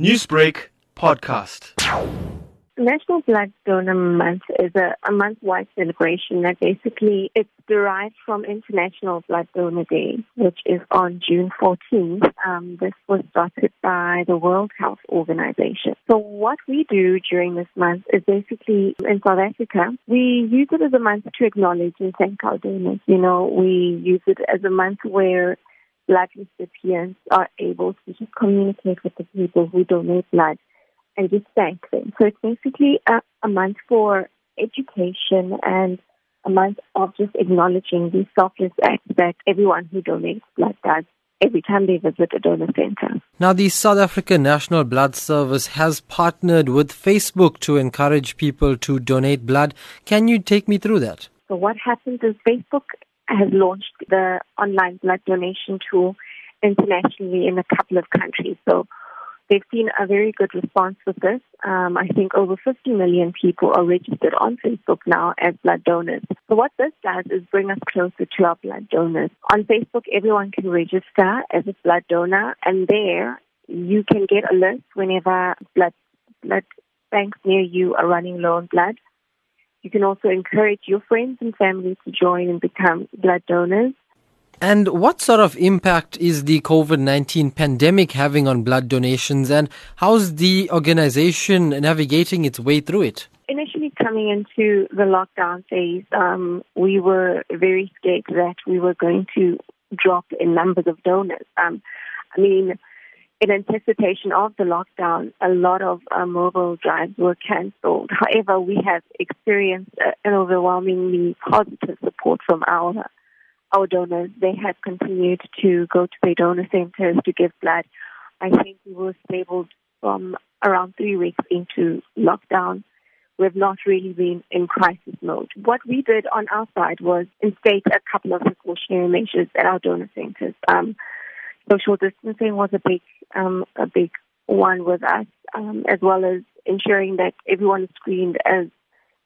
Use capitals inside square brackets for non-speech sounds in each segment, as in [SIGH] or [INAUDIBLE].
Newsbreak podcast. National Blood Donor Month is a, a month-wide celebration that basically it's derived from International Blood Donor Day, which is on June 14th. Um, this was started by the World Health Organization. So what we do during this month is basically in South Africa, we use it as a month to acknowledge and thank our donors. You know, we use it as a month where blood recipients are able to just communicate with the people who donate blood and just thank them. So it's basically a, a month for education and a month of just acknowledging the selfless acts that everyone who donates blood does every time they visit a donor center. Now, the South African National Blood Service has partnered with Facebook to encourage people to donate blood. Can you take me through that? So, what happens is Facebook has launched the online blood donation tool internationally in a couple of countries. So, They've seen a very good response with this. Um, I think over 50 million people are registered on Facebook now as blood donors. So what this does is bring us closer to our blood donors. On Facebook, everyone can register as a blood donor, and there you can get alerts whenever blood blood banks near you are running low on blood. You can also encourage your friends and family to join and become blood donors. And what sort of impact is the COVID 19 pandemic having on blood donations, and how's the organization navigating its way through it? Initially, coming into the lockdown phase, um, we were very scared that we were going to drop in numbers of donors. Um, I mean, in anticipation of the lockdown, a lot of uh, mobile drives were cancelled. [LAUGHS] However, we have experienced uh, an overwhelmingly positive support from our our donors, they have continued to go to their donor centers to give blood. I think we were stable from around three weeks into lockdown. We've not really been in crisis mode. What we did on our side was instate a couple of precautionary measures at our donor centers. Um, social distancing was a big, um, a big one with us, um, as well as ensuring that everyone is screened as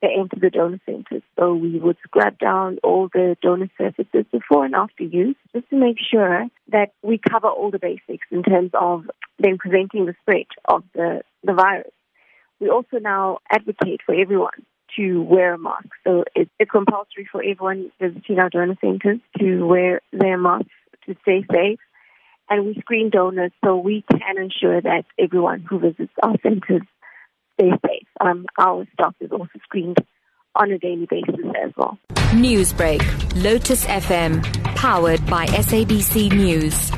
they enter the donor centers. So we would scrub down all the donor surfaces before and after use just to make sure that we cover all the basics in terms of then preventing the spread of the, the virus. We also now advocate for everyone to wear a mask. So it's, it's compulsory for everyone visiting our donor centers to wear their masks to stay safe. And we screen donors so we can ensure that everyone who visits our centers stay safe. Um, our staff is also screened on a daily basis as well. Newsbreak, Lotus FM, powered by SABC News.